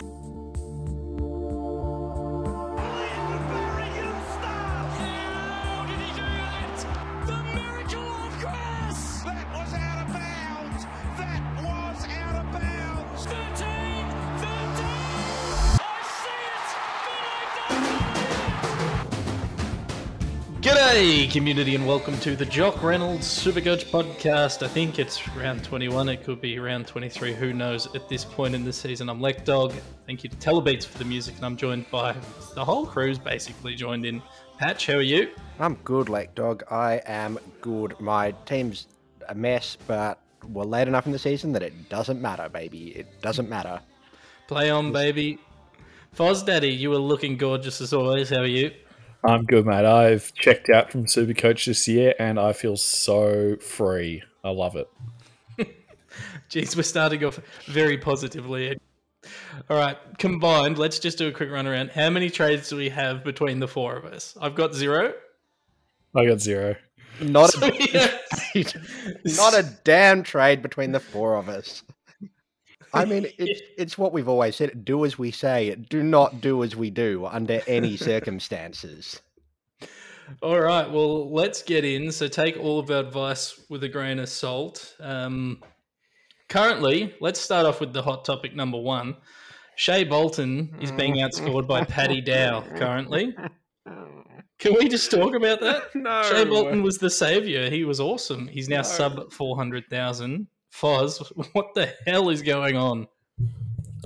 you G'day, community, and welcome to the Jock Reynolds Supercoach podcast. I think it's round 21. It could be round 23. Who knows at this point in the season? I'm Lek Dog. Thank you to Telebeats for the music, and I'm joined by the whole crew's basically joined in. Patch, how are you? I'm good, Lake Dog. I am good. My team's a mess, but we're late enough in the season that it doesn't matter, baby. It doesn't matter. Play on, baby. Foz Daddy, you were looking gorgeous as always. How are you? I'm good, mate. I've checked out from Supercoach this year and I feel so free. I love it. Jeez, we're starting off very positively. All right, combined, let's just do a quick run around. How many trades do we have between the four of us? I've got zero. I got zero. Not a, not a damn trade between the four of us. I mean, it's it's what we've always said: do as we say, do not do as we do under any circumstances. All right, well, let's get in. So take all of our advice with a grain of salt. Um, currently, let's start off with the hot topic number one. Shai Bolton is being outscored by Paddy Dow currently. Can we just talk about that? No. Shai Bolton was the savior. He was awesome. He's now sub 400,000. Foz, what the hell is going on?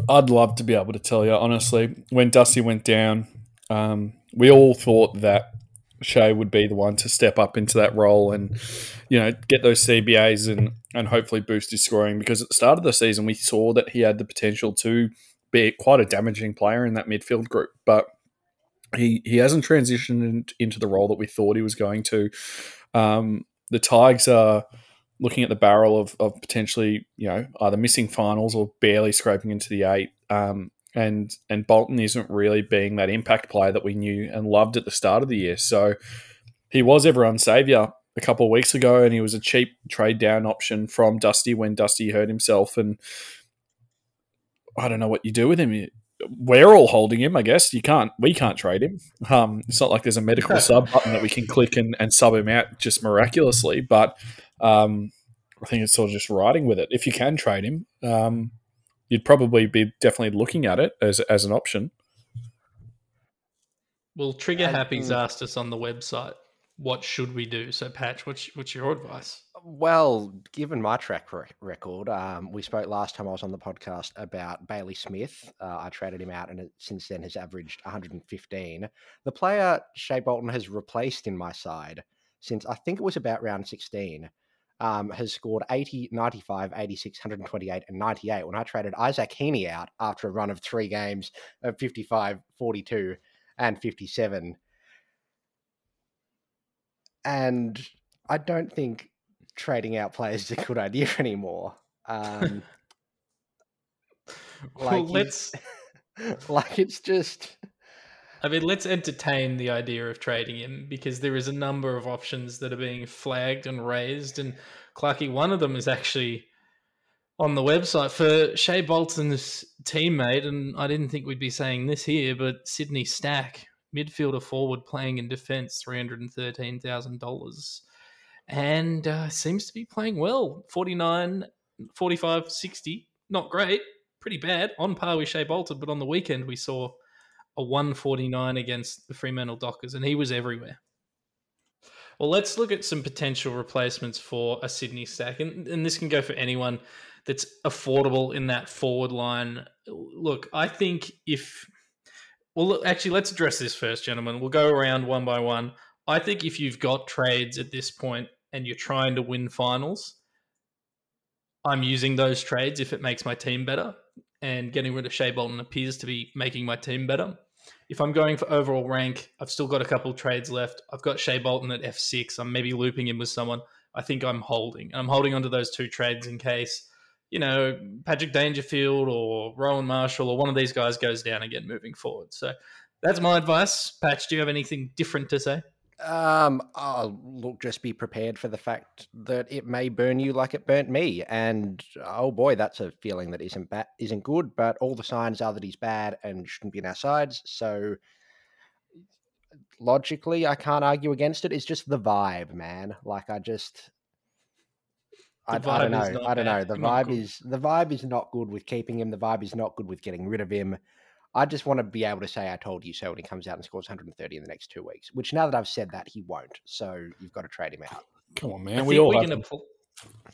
I'd love to be able to tell you, honestly. When Dusty went down, um, we all thought that Shai would be the one to step up into that role and, you know, get those CBAs and, and hopefully boost his scoring. Because at the start of the season, we saw that he had the potential to be quite a damaging player in that midfield group. But he, he hasn't transitioned into the role that we thought he was going to. Um, the Tigers are looking at the barrel of, of potentially, you know, either missing finals or barely scraping into the eight. Um, and and Bolton isn't really being that impact player that we knew and loved at the start of the year. So he was everyone's savior a couple of weeks ago, and he was a cheap trade down option from Dusty when Dusty hurt himself. And I don't know what you do with him. We're all holding him, I guess. You can't, we can't trade him. Um, it's not like there's a medical sub button that we can click and, and sub him out just miraculously. But um, I think it's sort of just riding with it. If you can trade him, um, you'd probably be definitely looking at it as as an option. Well, Trigger Happy's asked us on the website, what should we do? So, Patch, what's, what's your advice? Well, given my track re- record, um, we spoke last time I was on the podcast about Bailey Smith. Uh, I traded him out, and it, since then has averaged 115. The player Shai Bolton has replaced in my side since I think it was about round 16 um, has scored 80, 95, 86, 128, and 98 when I traded Isaac Heaney out after a run of three games of 55, 42, and 57. And I don't think trading out players is a good idea anymore. Um, well, let's. like it's just. I mean, let's entertain the idea of trading him because there is a number of options that are being flagged and raised. And Clarky, one of them is actually on the website for Shai Bolton's teammate. And I didn't think we'd be saying this here, but Sydney Stack, midfielder forward playing in defence, $313,000. And uh, seems to be playing well 49, 45, 60. Not great, pretty bad, on par with Shai Bolton. But on the weekend, we saw a 149 against the Fremantle Dockers, and he was everywhere. Well, let's look at some potential replacements for a Sydney stack, and, and this can go for anyone that's affordable in that forward line. Look, I think if well, look, actually, let's address this first, gentlemen. We'll go around one by one. I think if you've got trades at this point and you're trying to win finals, I'm using those trades if it makes my team better and getting rid of Shai Bolton appears to be making my team better. If I'm going for overall rank, I've still got a couple trades left. I've got Shai Bolton at F6. I'm maybe looping him with someone. I think I'm holding. And I'm holding onto those two trades in case, you know, Patrick Dangerfield or Rowan Marshall or one of these guys goes down again moving forward. So that's my advice. Patch, do you have anything different to say? Um, I'll look, just be prepared for the fact that it may burn you like it burnt me, and oh boy, that's a feeling that isn't bad, isn't good. But all the signs are that he's bad and shouldn't be in our sides. So logically, I can't argue against it. It's just the vibe, man. Like I just, I, I, don't know. I don't know. The vibe good. is the vibe is not good with keeping him. The vibe is not good with getting rid of him. I just want to be able to say I told you so when he comes out and scores 130 in the next two weeks. Which now that I've said that, he won't. So you've got to trade him out. Come on, man. I we all we can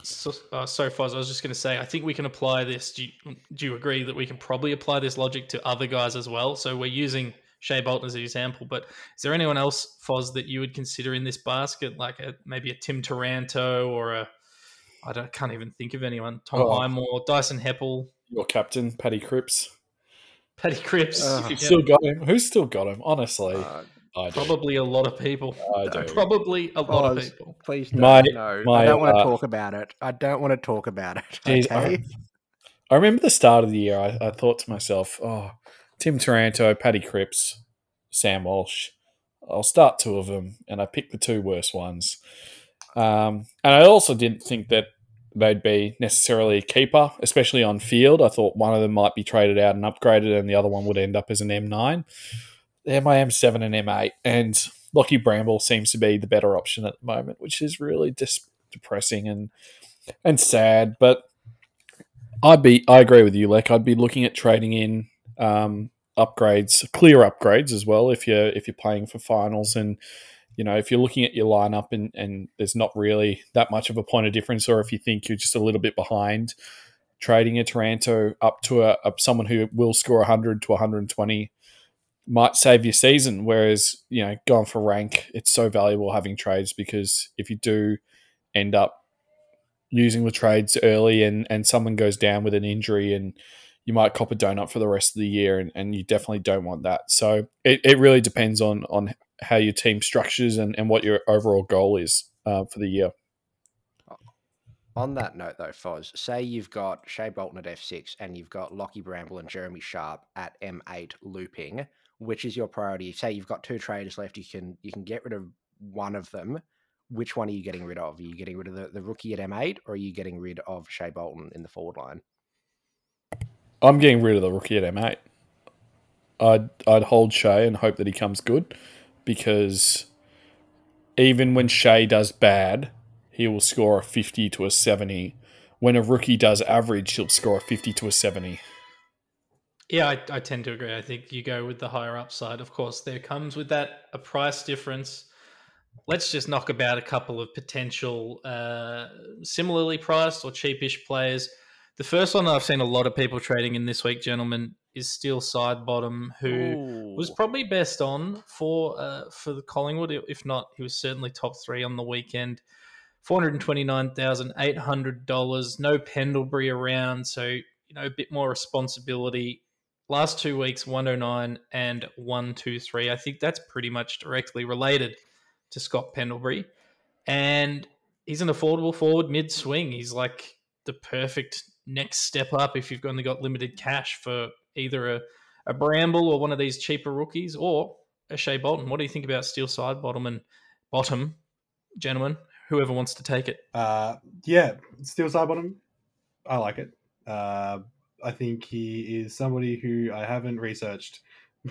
so, uh, so far, I was just going to say, I think we can apply this. Do you, do you agree that we can probably apply this logic to other guys as well? So we're using Shai Bolton as an example, but is there anyone else, Foz, that you would consider in this basket, like a, maybe a Tim Taranto or a I don't can't even think of anyone. Tom oh, Highmore, Dyson Heppell, your captain, Paddy Cripps. Paddy Cripps. Uh, you've still got him. Who's still got him? Honestly, uh, probably a lot of people. Probably a lot of people. Please no, my, no. My, I don't want to uh, talk about it. I don't want to talk about it. Geez, okay? I, I, remember the start of the year. I, I thought to myself, "Oh, Tim Taranto, Paddy Cripps, Sam Walsh. I'll start two of them, and I picked the two worst ones. Um, and I also didn't think that they'd be necessarily a keeper, especially on field. I thought one of them might be traded out and upgraded, and the other one would end up as an M9. They're my M7 and M8, and Lachie Bramble seems to be the better option at the moment, which is really just depressing and and sad. But I'd be, I agree with you, Lek. I'd be looking at trading in um, upgrades, clear upgrades as well. If you're if you're playing for finals, and you know if you're looking at your lineup and and there's not really that much of a point of difference, or if you think you're just a little bit behind, trading a Taranto up to a, a someone who will score 100 to 120 might save your season. Whereas you know going for rank, it's so valuable having trades because if you do end up using the trades early and and someone goes down with an injury and you might cop a donut for the rest of the year, and, and you definitely don't want that. So it, it really depends on on how your team structures and, and what your overall goal is uh, for the year. On that note, though, Foz, say you've got Shai Bolton at F6 and you've got Lachie Bramble and Jeremy Sharp at M8 looping. Which is your priority? Say you've got two traders left, you can you can get rid of one of them. Which one are you getting rid of? Are you getting rid of the, the rookie at M8 or are you getting rid of Shai Bolton in the forward line? I'm getting rid of the rookie at M8. I'd I'd hold Shai and hope that he comes good because even when Shai does bad, he will score a 50 to a 70. When a rookie does average, he'll score a 50 to a 70. Yeah, I, I tend to agree. I think you go with the higher upside. Of course, there comes with that a price difference. Let's just knock about a couple of potential uh, similarly priced or cheapish players. The first one I've seen a lot of people trading in this week, gentlemen, is Steele Sidebottom, who Ooh. was probably best on for uh, for the Collingwood. If not, he was certainly top three on the weekend. Four hundred twenty nine thousand eight hundred dollars. No Pendlebury around, so you know a bit more responsibility. Last two weeks, one oh nine and one two three. I think that's pretty much directly related to Scott Pendlebury, and he's an affordable forward mid swing. He's like the perfect next step up if you've only got limited cash for either a, a Bramble or one of these cheaper rookies or a Shai Bolton. What do you think about Steele Sidebottom and bottom, gentlemen? Whoever wants to take it. Uh, yeah, Sidebottom. I like it. Uh, I think he is somebody who I haven't researched.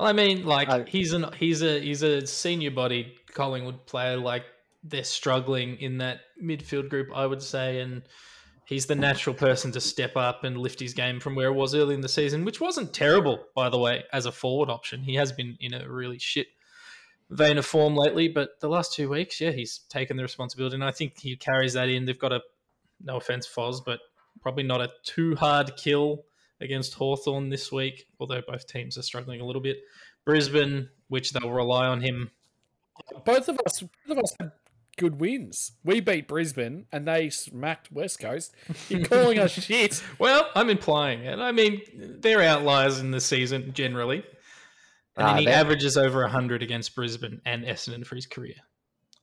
I mean, like I, he's an he's a he's a senior bodied Collingwood player. Like they're struggling in that midfield group, I would say, and he's the natural person to step up and lift his game from where it was early in the season, which wasn't terrible, by the way, as a forward option. He has been in a really shit vein of form lately, but the last two weeks, yeah, he's taken the responsibility, and I think he carries that in. They've got a, no offense, Foz, but probably not a too hard kill against Hawthorn this week, although both teams are struggling a little bit. Brisbane, which they'll rely on him. Both of us, both of us had good wins. We beat Brisbane and they smacked West Coast. You're calling us shit. Well, I'm implying it. I mean, they're outliers in the season generally. And then uh, he averages over 100 against Brisbane and Essendon for his career.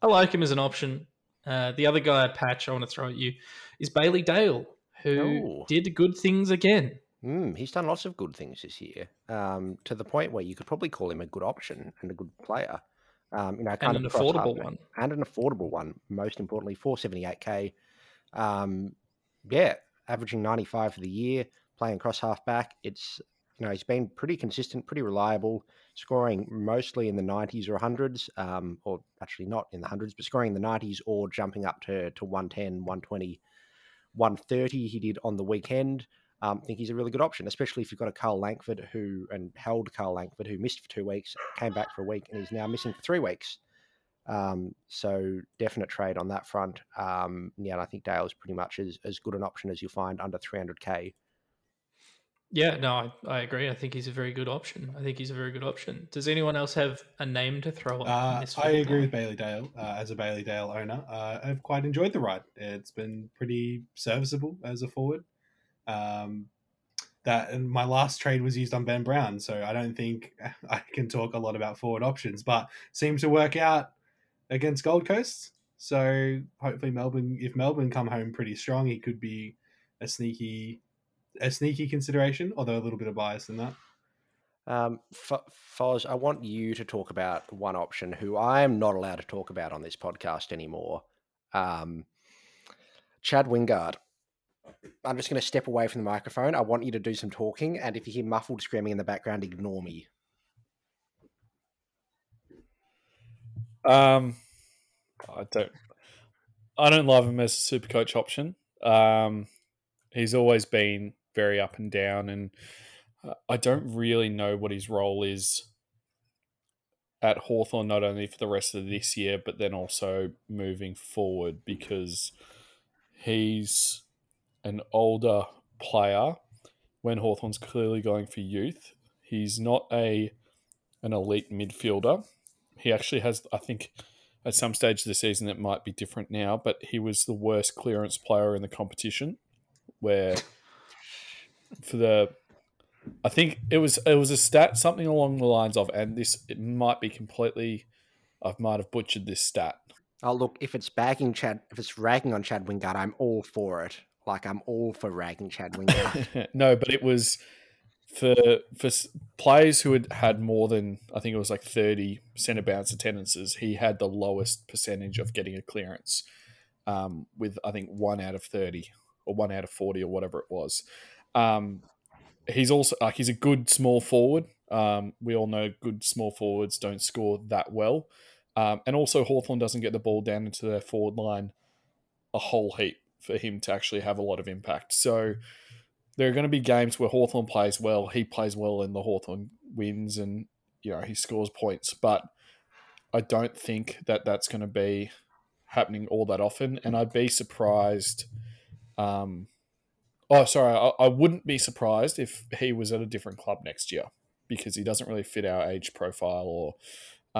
I like him as an option. Uh, the other guy, Patch, I want to throw at you, is Bailey Dale, who Ooh. did good things again. Mm, he's done lots of good things this year, um, to the point where you could probably call him a good option and a good player. Um, you know, kind and of an affordable one. and an affordable one. Most importantly, four seventy eight k. Um, yeah, averaging ninety five for the year, playing cross half back. It's you know he's been pretty consistent, pretty reliable, scoring mostly in the nineties or hundreds, um, or actually not in the hundreds, but scoring in the nineties or jumping up to to 110, 120, 130 He did on the weekend. Um, I think he's a really good option, especially if you've got a Kyle Langford who and held Kyle Langford who missed for two weeks, came back for a week, and is now missing for three weeks. Um, so definite trade on that front. Um, yeah, and I think Dale is pretty much as, as good an option as you'll find under 300k. Yeah, no, I, I agree. I think he's a very good option. I think he's a very good option. Does anyone else have a name to throw at Uh, this I agree line? with Bailey Dale. Uh, as a Bailey Dale owner, uh, I've quite enjoyed the ride. It's been pretty serviceable as a forward. Um, that and my last trade was used on Ben Brown, so I don't think I can talk a lot about forward options, but seems to work out against Gold Coast. So hopefully Melbourne, if Melbourne come home pretty strong, he could be a sneaky, a sneaky consideration, although a little bit of bias in that. Um, Foz, I want you to talk about one option who I am not allowed to talk about on this podcast anymore. Um, Chad Wingard. I'm just going to step away from the microphone. I want you to do some talking, and if you hear muffled screaming in the background, ignore me. Um, I don't. I don't love him as a super coach option. Um, he's always been very up and down, and uh, I don't really know what his role is at Hawthorn, not only for the rest of this year, but then also moving forward because he's an older player when Hawthorn's clearly going for youth. He's not a an elite midfielder. He actually has, I think, at some stage of the season it might be different now, but he was the worst clearance player in the competition. Where for the, I think it was it was a stat something along the lines of, and this it might be completely, I might have butchered this stat. Oh, look, if it's bagging Chad, if it's ragging on Chad Wingard, I'm all for it. Like I'm all for ragging Chad Wingard. no, but it was for for players who had had more than I think it was like thirty centre bounce attendances. He had the lowest percentage of getting a clearance, um, with I think one out of thirty or one out of forty or whatever it was. Um, he's also like he's a good small forward. Um, we all know good small forwards don't score that well, um, and also Hawthorn doesn't get the ball down into their forward line a whole heap for him to actually have a lot of impact. So there are going to be games where Hawthorn plays well, he plays well, and the Hawthorn wins, and you know he scores points. But I don't think that that's going to be happening all that often, and I'd be surprised. Um, oh, sorry, I, I wouldn't be surprised if he was at a different club next year because he doesn't really fit our age profile, or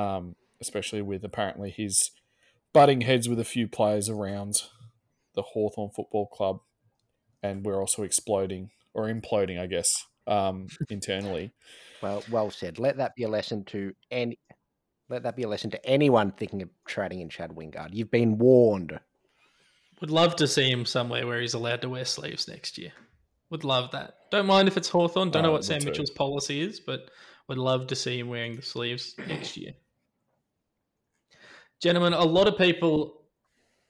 um, especially with apparently his butting heads with a few players around the Hawthorn Football Club, and we're also exploding or imploding, I guess, um, internally. well, well said. Let that be a lesson to any. Let that be a lesson to anyone thinking of trading in Chad Wingard. You've been warned. Would love to see him somewhere where he's allowed to wear sleeves next year. Would love that. Don't mind if it's Hawthorn. Don't know Oh, what Sam too. Mitchell's policy is, but would love to see him wearing the sleeves next year. Gentlemen, a lot of people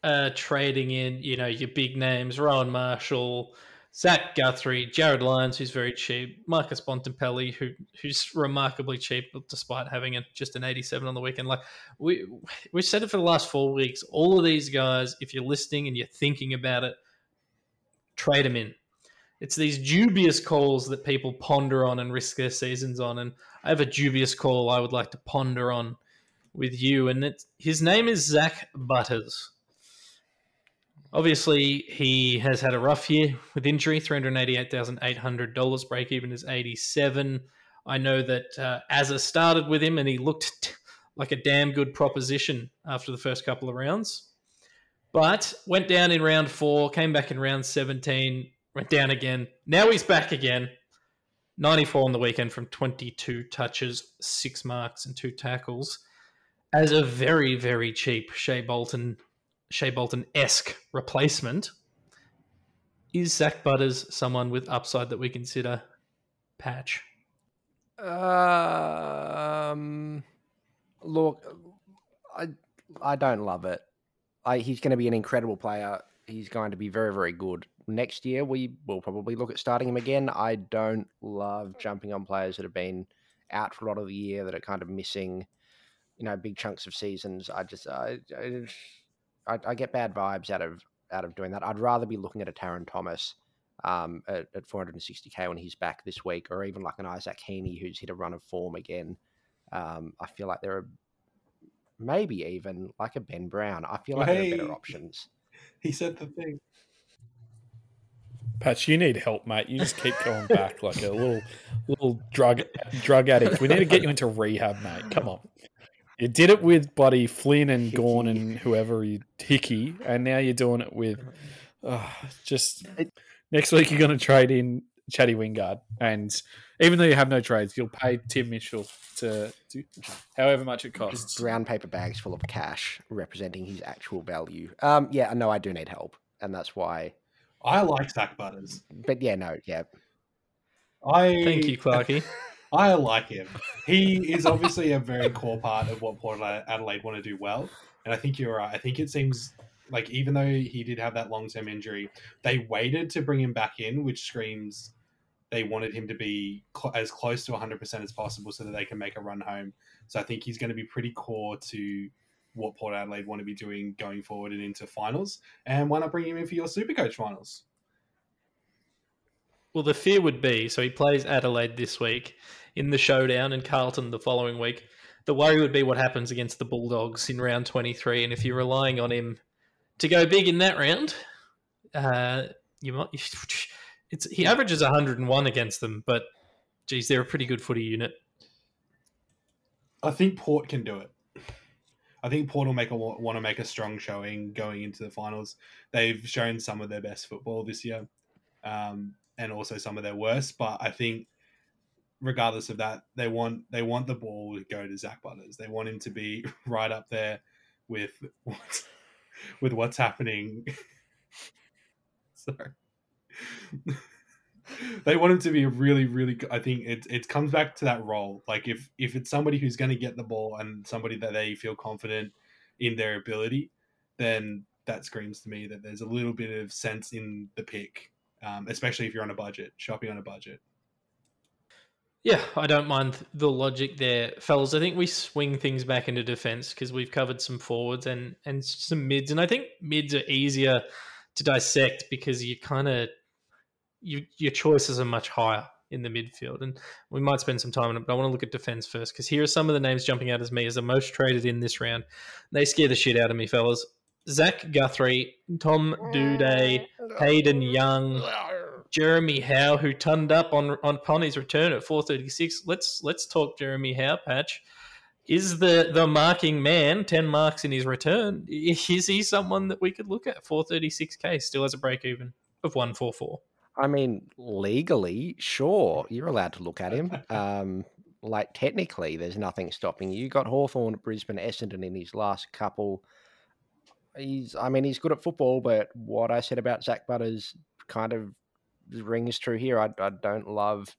are trading in, you know, your big names, Rowan Marshall, Zach Guthrie, Jarryd Lyons, who's very cheap, Marcus Bontempelli, who who's remarkably cheap despite having a, just an 87 on the weekend. Like we we've said it for the last four weeks. All of these guys, if you're listening and you're thinking about it, trade them in. It's these dubious calls that people ponder on and risk their seasons on. And I have a dubious call I would like to ponder on with you, and it's, his name is Zak Butters. Obviously, he has had a rough year with injury. Three hundred eighty-eight thousand eight hundred dollars. Break even is eighty-seven. I know that uh, Azza started with him, and he looked t- like a damn good proposition after the first couple of rounds, but went down in round four. Came back in round seventeen. Went down again. Now he's back again. 94 on the weekend from 22 touches, six marks, and two tackles. As a very, very cheap Shai Bolton Shai Bolton esque replacement. Is Zak Butters someone with upside that we consider patch? Um, look, I I don't love it. I, he's going to be an incredible player. He's going to be very very good. Next year we will probably look at starting him again. I don't love jumping on players that have been out for a lot of the year that are kind of missing, you know, big chunks of seasons. I just I I, I get bad vibes out of out of doing that. I'd rather be looking at a Taron Thomas um, at, at 460k when he's back this week, or even like an Isaac Heaney who's hit a run of form again. Um, I feel like there are maybe even like a Ben Brown. I feel like hey, there are better options. He said the thing. Patch, you need help, mate. You just keep going back like a little little drug drug addict. We need to get you into rehab, mate. Come on. You did it with Buddy Flynn and Hickey. Gawn and whoever you Hickey, and now you're doing it with uh, just next week. You're going to trade in Chatty Wingard, and even though you have no trades, you'll pay Tim Mitchell to, to however much it costs. Brown paper bags full of cash representing his actual value. Um, yeah, no, I do need help, and that's why I like Zak Butters. But yeah, no, yeah. I thank you, Clarky. I like him. He is obviously a very core part of what Port Adelaide want to do well, and I think you're right. I think it seems like even though he did have that long term injury, they waited to bring him back in, which screams they wanted him to be cl- as close to 100% as possible so that they can make a run home. So I think he's going to be pretty core to what Port Adelaide want to be doing going forward and into finals. And why not bring him in for your Super Coach finals? Well, the fear would be so he plays Adelaide this week in the showdown and Carlton the following week. The worry would be what happens against the Bulldogs in round 23. And if you're relying on him to go big in that round, uh, you might. It's, he averages 101 against them, but geez, they're a pretty good footy unit. I think Port can do it. I think Port will make a want to make a strong showing going into the finals. They've shown some of their best football this year, um, and also some of their worst. But I think, regardless of that, they want they want the ball to go to Zak Butters. They want him to be right up there with what's, with what's happening. Sorry. they want him to be a really, really. I think it it comes back to that role. Like if if it's somebody who's going to get the ball and somebody that they feel confident in their ability, then that screams to me that there's a little bit of sense in the pick, um, especially if you're on a budget, shopping on a budget. Yeah, I don't mind the logic there, fellas. I think we swing things back into defense because we've covered some forwards and and some mids, and I think mids are easier to dissect because you kind of you, your choices are much higher in the midfield. And we might spend some time on it, but I want to look at defense first because here are some of the names jumping out as me as the most traded in this round. They scare the shit out of me, fellas. Zach Guthrie, Tom Doedee, Hayden Young, Jeremy Howe, who turned up on, on upon his return at 436. Let's let's talk Jeremy Howe, Patch. Is the the marking man, 10 marks in his return, is he someone that we could look at? 436k still has a break even of 144. I mean, legally, sure, you're allowed to look at him. Um, like technically, there's nothing stopping you. You got Hawthorn, Brisbane, Essendon in his last couple. He's, I mean, he's good at football, but what I said about Zak Butters kind of rings true here. I, I don't love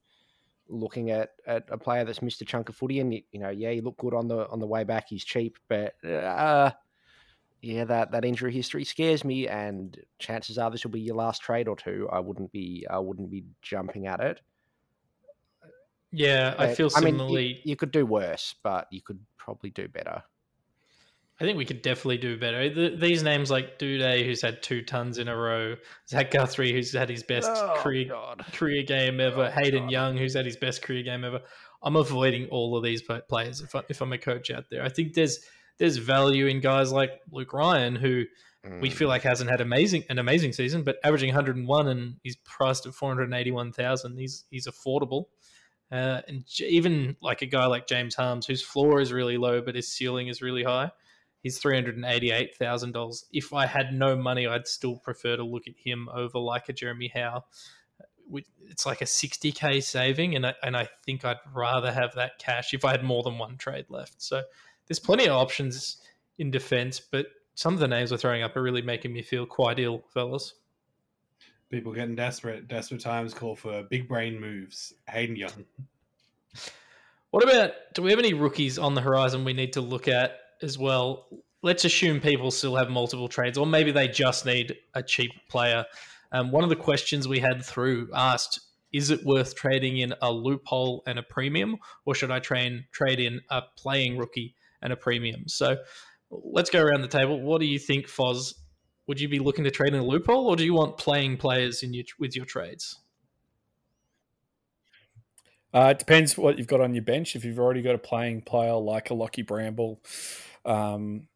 looking at, at a player that's missed a chunk of footy, and you know, yeah, he looked good on the on the way back. He's cheap, but uh, yeah, that, that injury history scares me, and chances are this will be your last trade or two. I wouldn't be I wouldn't be jumping at it. Yeah, but, I feel similarly. I mean, you, you, could do worse, but you could probably do better. I think we could definitely do better. The, these names like Doedee, who's had two tons in a row, Zach Guthrie, who's had his best oh, career God. career game ever, oh, Hayden God. Young, who's had his best career game ever. I'm avoiding all of these players if, I, if I'm a coach out there. I think there's there's value in guys like Luke Ryan, who mm. we feel like hasn't had amazing an amazing season, but averaging 101 and he's priced at 481,000. He's he's affordable. Uh, and even like a guy like James Harmes, whose floor is really low but his ceiling is really high, he's three hundred and eighty-eight thousand dollars. If I had no money, I'd still prefer to look at him over like a Jeremy Howe. It's like a sixty k saving, and I, and I think I'd rather have that cash if I had more than one trade left. So there's plenty of options in defense, but some of the names we're throwing up are really making me feel quite ill, fellas. People getting desperate. Desperate times call for big brain moves. Hayden Young. What about? Do we have any rookies on the horizon we need to look at as well? Let's assume people still have multiple trades, or maybe they just need a cheap player. Um, one of the questions we had through asked, "Is it worth trading in a loophole and a premium, or should I train trade in a playing rookie and a premium?" So, let's go around the table. What do you think, Foz? Would you be looking to trade in a loophole, or do you want playing players in your with your trades? Uh, it depends what you've got on your bench. If you've already got a playing player like a Lachie Bramble, um,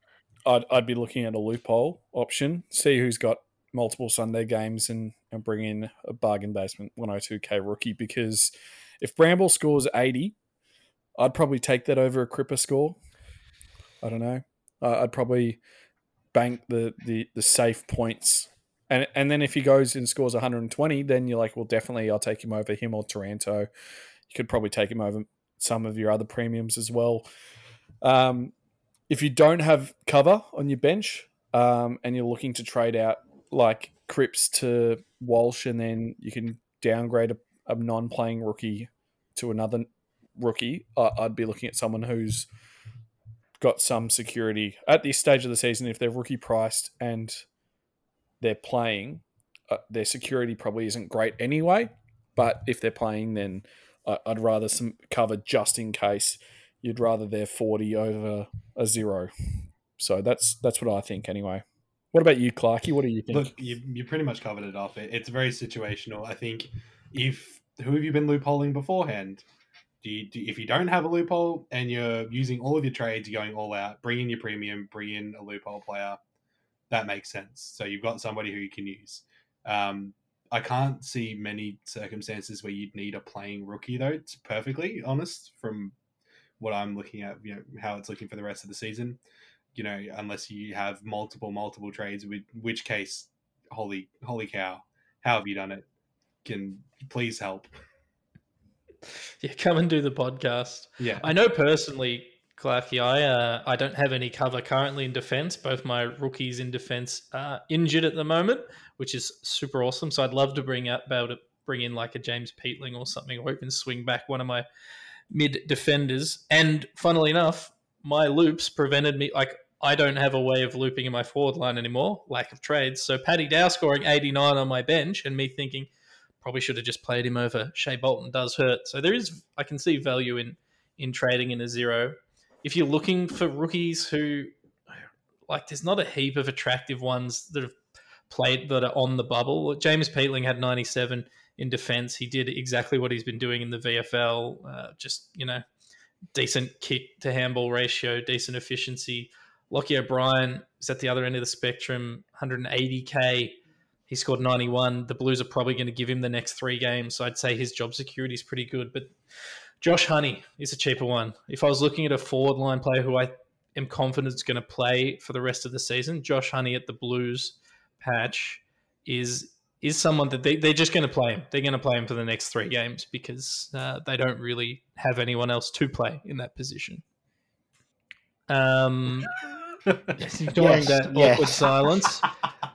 I'd, I'd be looking at a loophole option. See who's got multiple Sunday games and, and bring in a bargain basement 102k rookie. Because if Bramble scores 80, I'd probably take that over a Cripper score. I don't know. Uh, I'd probably bank the, the, the safe points and and then if he goes and scores 120, then you're like, well, definitely I'll take him over him or Taranto. Could probably take him over some of your other premiums as well. Um, if you don't have cover on your bench um, and you're looking to trade out like Cripps to Walsh, and then you can downgrade a, a non-playing rookie to another rookie, uh, I'd be looking at someone who's got some security at this stage of the season. If they're rookie priced and they're playing, uh, their security probably isn't great anyway. But if they're playing, then I'd rather some cover just in case. You'd rather they're forty over a zero. So that's that's what I think anyway. What about you, Clarky? What do you think? Look, you, you pretty much covered it off. It, it's very situational. I think if who have you been loopholing beforehand? Do you, do, if you don't have a loophole and you're using all of your trades, going all out, bring in your premium, bring in a loophole player. That makes sense. So you've got somebody who you can use. Um, I can't see many circumstances where you'd need a playing rookie though. It's perfectly honest from what I'm looking at, you know, how it's looking for the rest of the season. You know, unless you have multiple, multiple trades, with which case, holy, holy cow, how have you done it? Can please help? Yeah, come and do the podcast. Yeah, I know personally Clarky, I uh, I don't have any cover currently in defense. Both my rookies in defense are injured at the moment, which is super awesome. So I'd love to bring out, be able to bring in like a James Peatling or something, or even swing back one of my mid defenders. And funnily enough, my loops prevented me. Like I don't have a way of looping in my forward line anymore, lack of trades. So Paddy Dow scoring 89 on my bench, and me thinking probably should have just played him over Shai Bolton does hurt. So there is I can see value in in trading in a zero if you're looking for rookies who like there's not a heap of attractive ones that have played that are on the bubble. James Peatling had 97 in defense. He did exactly what he's been doing in the VFL. Uh, just you know, decent kick to handball ratio, decent efficiency. Lochie O'Brien is at the other end of the spectrum, 180k. He scored 91. The Blues are probably going to give him the next three games, so I'd say his job security is pretty good. But Josh Honey is a cheaper one. If I was looking at a forward line player who I am confident is going to play for the rest of the season, Josh Honey at the Blues patch is is someone that they, they're just going to play him. They're going to play him for the next three games because uh, they don't really have anyone else to play in that position. Um, enjoying Yes, that yes. awkward silence.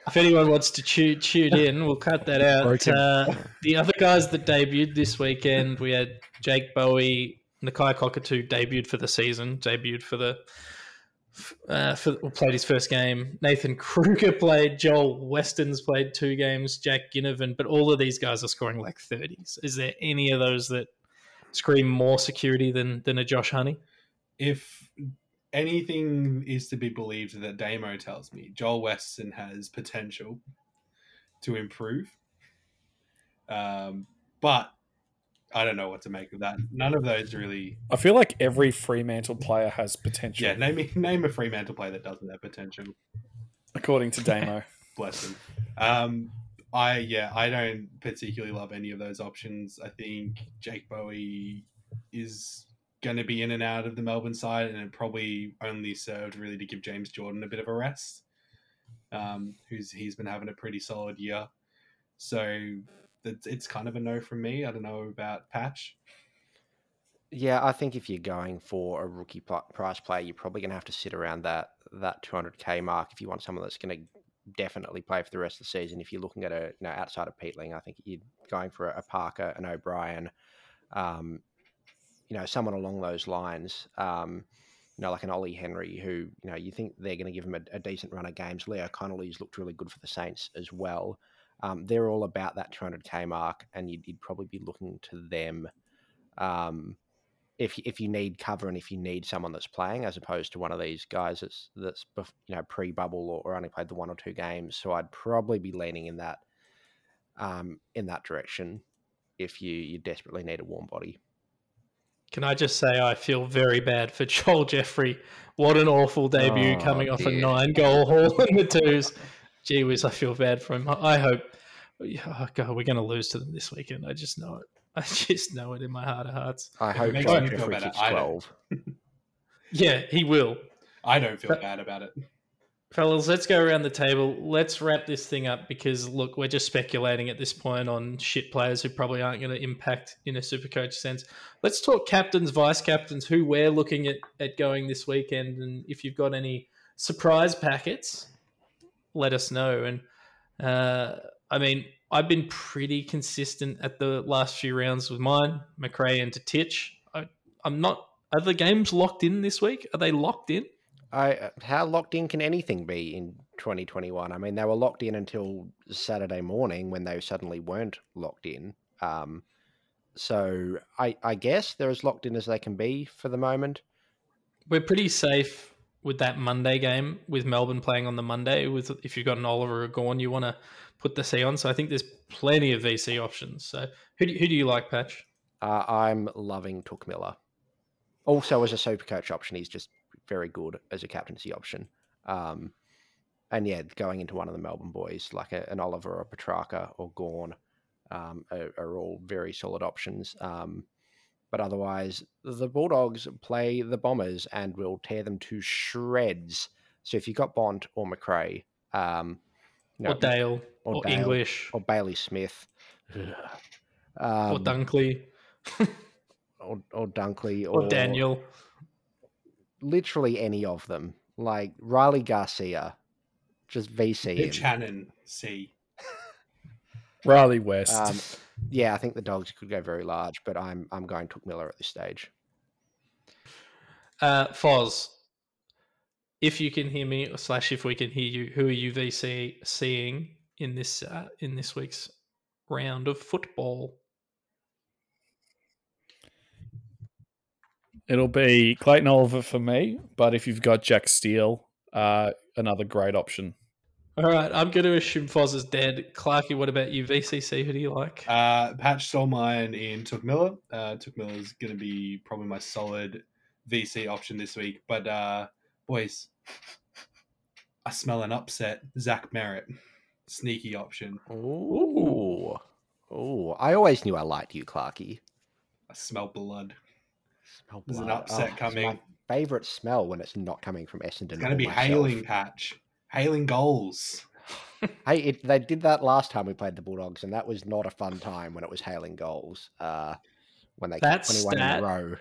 If anyone wants to tune, tune in, we'll cut that out. Uh, the other guys that debuted this weekend, we had Jake Bowey, Nakia Cockatoo debuted for the season, debuted for the uh, for played his first game. Nathan Kreuger played. Joel Western's played two games. Jack Ginnivan, but all of these guys are scoring like thirties. Is there any of those that scream more security than than a Josh Honey? if anything is to be believed that Damo tells me, Joel Western has potential to improve. Um, but I don't know what to make of that. None of those really. I feel like every Fremantle player has potential, Yeah, name me name a Fremantle player that doesn't have potential. according to Damo. Bless him. Um, I yeah, I don't particularly love any of those options. I think Jake Bowey is going to be in and out of the Melbourne side, and it probably only served really to give James Jordan a bit of a rest. Um, who's he's been having a pretty solid year, so it's it's kind of a no from me. I don't know about Patch. Yeah, I think if you're going for a rookie price player, you're probably going to have to sit around that that 200k mark if you want someone that's going to definitely play for the rest of the season. If you're looking at a you know outside of Peatling, I think you're going for a, Parker, an O'Brien, um, you know, someone along those lines. Um, you know, like an Ollie Henry, who you know you think they're going to give him a, a, decent run of games. Leo Connolly's looked really good for the Saints as well. Um, they're all about that 200k mark, and you'd, you'd probably be looking to them um, if if you need cover and if you need someone that's playing, as opposed to one of these guys that's that's you know pre bubble or, or, only played the one or two games. So I'd probably be leaning in that um, in that direction if you you desperately need a warm body. Can I just say I feel very bad for Joel Jeffrey? What an awful debut Oh, coming off a nine goal haul in the twos. Gee whiz, I feel bad for him. I I hope. Oh God, we're going to lose to them this weekend. I just know it. I just know it in my heart of hearts. I If hope makes John Jeffrey kicks twelve. Yeah, he will. I don't feel But- bad about it. Fellas, let's go around the table. Let's wrap this thing up because look, we're just speculating at this point on shit players who probably aren't going to impact in a super coach sense. Let's talk captains, vice captains, who we're looking at, at going this weekend. And if you've got any surprise packets, let us know. And uh, I mean, I've been pretty consistent at the last few rounds with mine, McRae and Titch. I, I'm not. Are the games locked in this week? Are they locked in? I how locked in can anything be in 2021? I mean, they were locked in until Saturday morning when they suddenly weren't locked in. Um, so I I guess they're as locked in as they can be for the moment. we're pretty safe with that Monday game with Melbourne playing on the Monday. With if you've got an Oliver or Gawn, you want to put the C on. So I think there's plenty of VC options. So who do, who do you like, Patch? Uh, I'm loving Touk Miller. Also, as a super coach option, he's just very good as a captaincy option. Um, and yeah, going into one of the Melbourne boys like a, an Oliver or Petrarca or Gawn um, are, are all very solid options. Um, but otherwise, the Bulldogs play the Bombers and will tear them to shreds. So if you've got Bont or McRae, um, you know, or Dale, or, or Dale, English, or Bailey Smith, or um, Dunkley, or, or Dunkley, or, Daniel. literally any of them. Like Riley Garcia, just VC. Mitch him. Hannan, C. Riley West. Um, yeah, I think the dogs could go very large, but I'm I'm going Touk Miller at this stage. Uh, Foz, if you can hear me, or slash if we can hear you, who are you VC seeing in this uh, in this week's round of football? It'll be Clayton Oliver for me, but if you've got Jack Steele, uh, another great option. All right, I'm going to assume Foz is dead. Clarky, what about you? VCC, who do you like? Uh, Patch stole mine in Touk Miller. Uh, Touk Miller is going to be probably my solid VC option this week. But uh, boys, I smell an upset. Zach Merrett, sneaky option. Ooh, ooh! I always knew I liked you, Clarky. I smell blood. Smell blood. There's an upset it's coming. My favorite smell when it's not coming from Essendon. It's going to be myself. hailing Patch, hailing goals. Hey, it, they did that last time we played the Bulldogs, and that was not a fun time when it was hailing goals. Uh, when they That kicked 21 in stat- a row.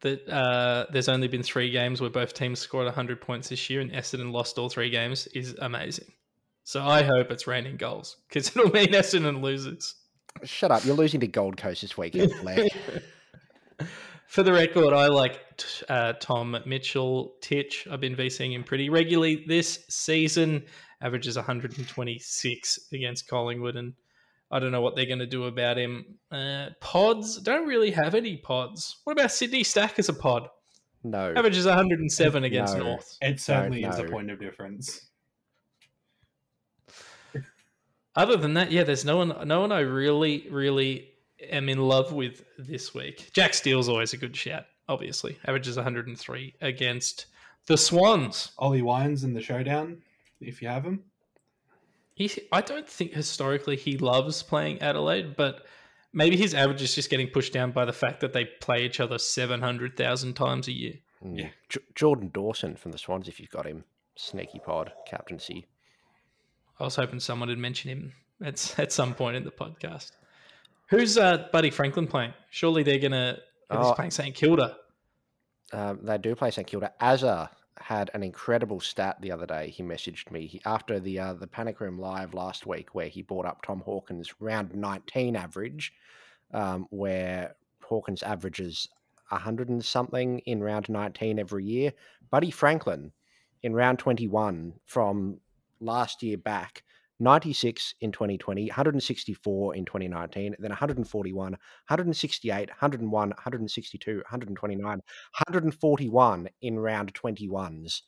that uh, there's only been three games where both teams scored 100 points this year and Essendon lost all three games is amazing. So I hope it's raining goals because it'll mean Essendon loses. Shut up! You're losing to Gold Coast this weekend, Fleck. For the record, I like uh, Tom Mitchell Titch. I've been VCing him pretty regularly this season. Averages 126 against Collingwood, and I don't know what they're going to do about him. Uh, pods don't really have any pods. What about Sydney Stack as a pod? No, Averages 107 against No. North. It certainly is a point of difference. Other than that, yeah, there's no one, no one I really, really am in love with this week. Jack Steele's always a good shout. Obviously, averages 103 against the Swans. Ollie Wines in the showdown, if you have him. He, I don't think historically he loves playing Adelaide, but maybe his average is just getting pushed down by the fact that they play each other 700,000 times a year. Mm. Yeah. J- Jordan Dawson from the Swans, if you've got him, sneaky pod captaincy. I was hoping someone would mention him at, at some point in the podcast. Who's uh, Buddy Franklin playing? Surely they're going to. Oh, he's playing St Kilda. Um, they do play St Kilda. Azza had an incredible stat the other day. He messaged me he, after the uh, the Panic Room live last week, where he brought up Tom Hawkins' round 19 average, um, where Hawkins averages 100 and something in round 19 every year. Buddy Franklin in round 21 from last year back 96 in 2020, 164 in 2019, then 141, 168, 101, 162, 129, 141 in round 21s.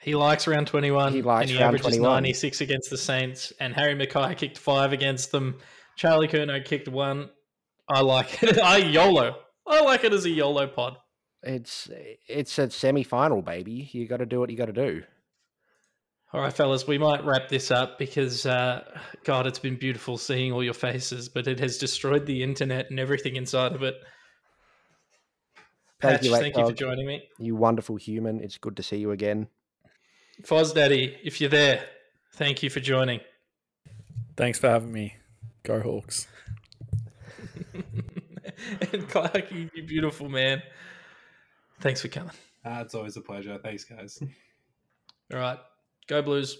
He likes round 21. He likes and he averages 21. 96 against the Saints. And Harry McKay kicked five against them. Charlie Curnow kicked one. I like it. I YOLO. I like it as a YOLO pod. It's it's a semi final, baby. You got to do what you got to do. All right, fellas, we might wrap this up because, uh, God, it's been beautiful seeing all your faces, but it has destroyed the internet and everything inside of it. Thank Patch, you, thank you for joining me. You wonderful human. It's good to see you again. Foz Daddy, if you're there, thank you for joining. Thanks for having me. Go Hawks. and Clark, you you beautiful man. Thanks for coming. Uh, it's always a pleasure. Thanks, guys. All right, go Blues.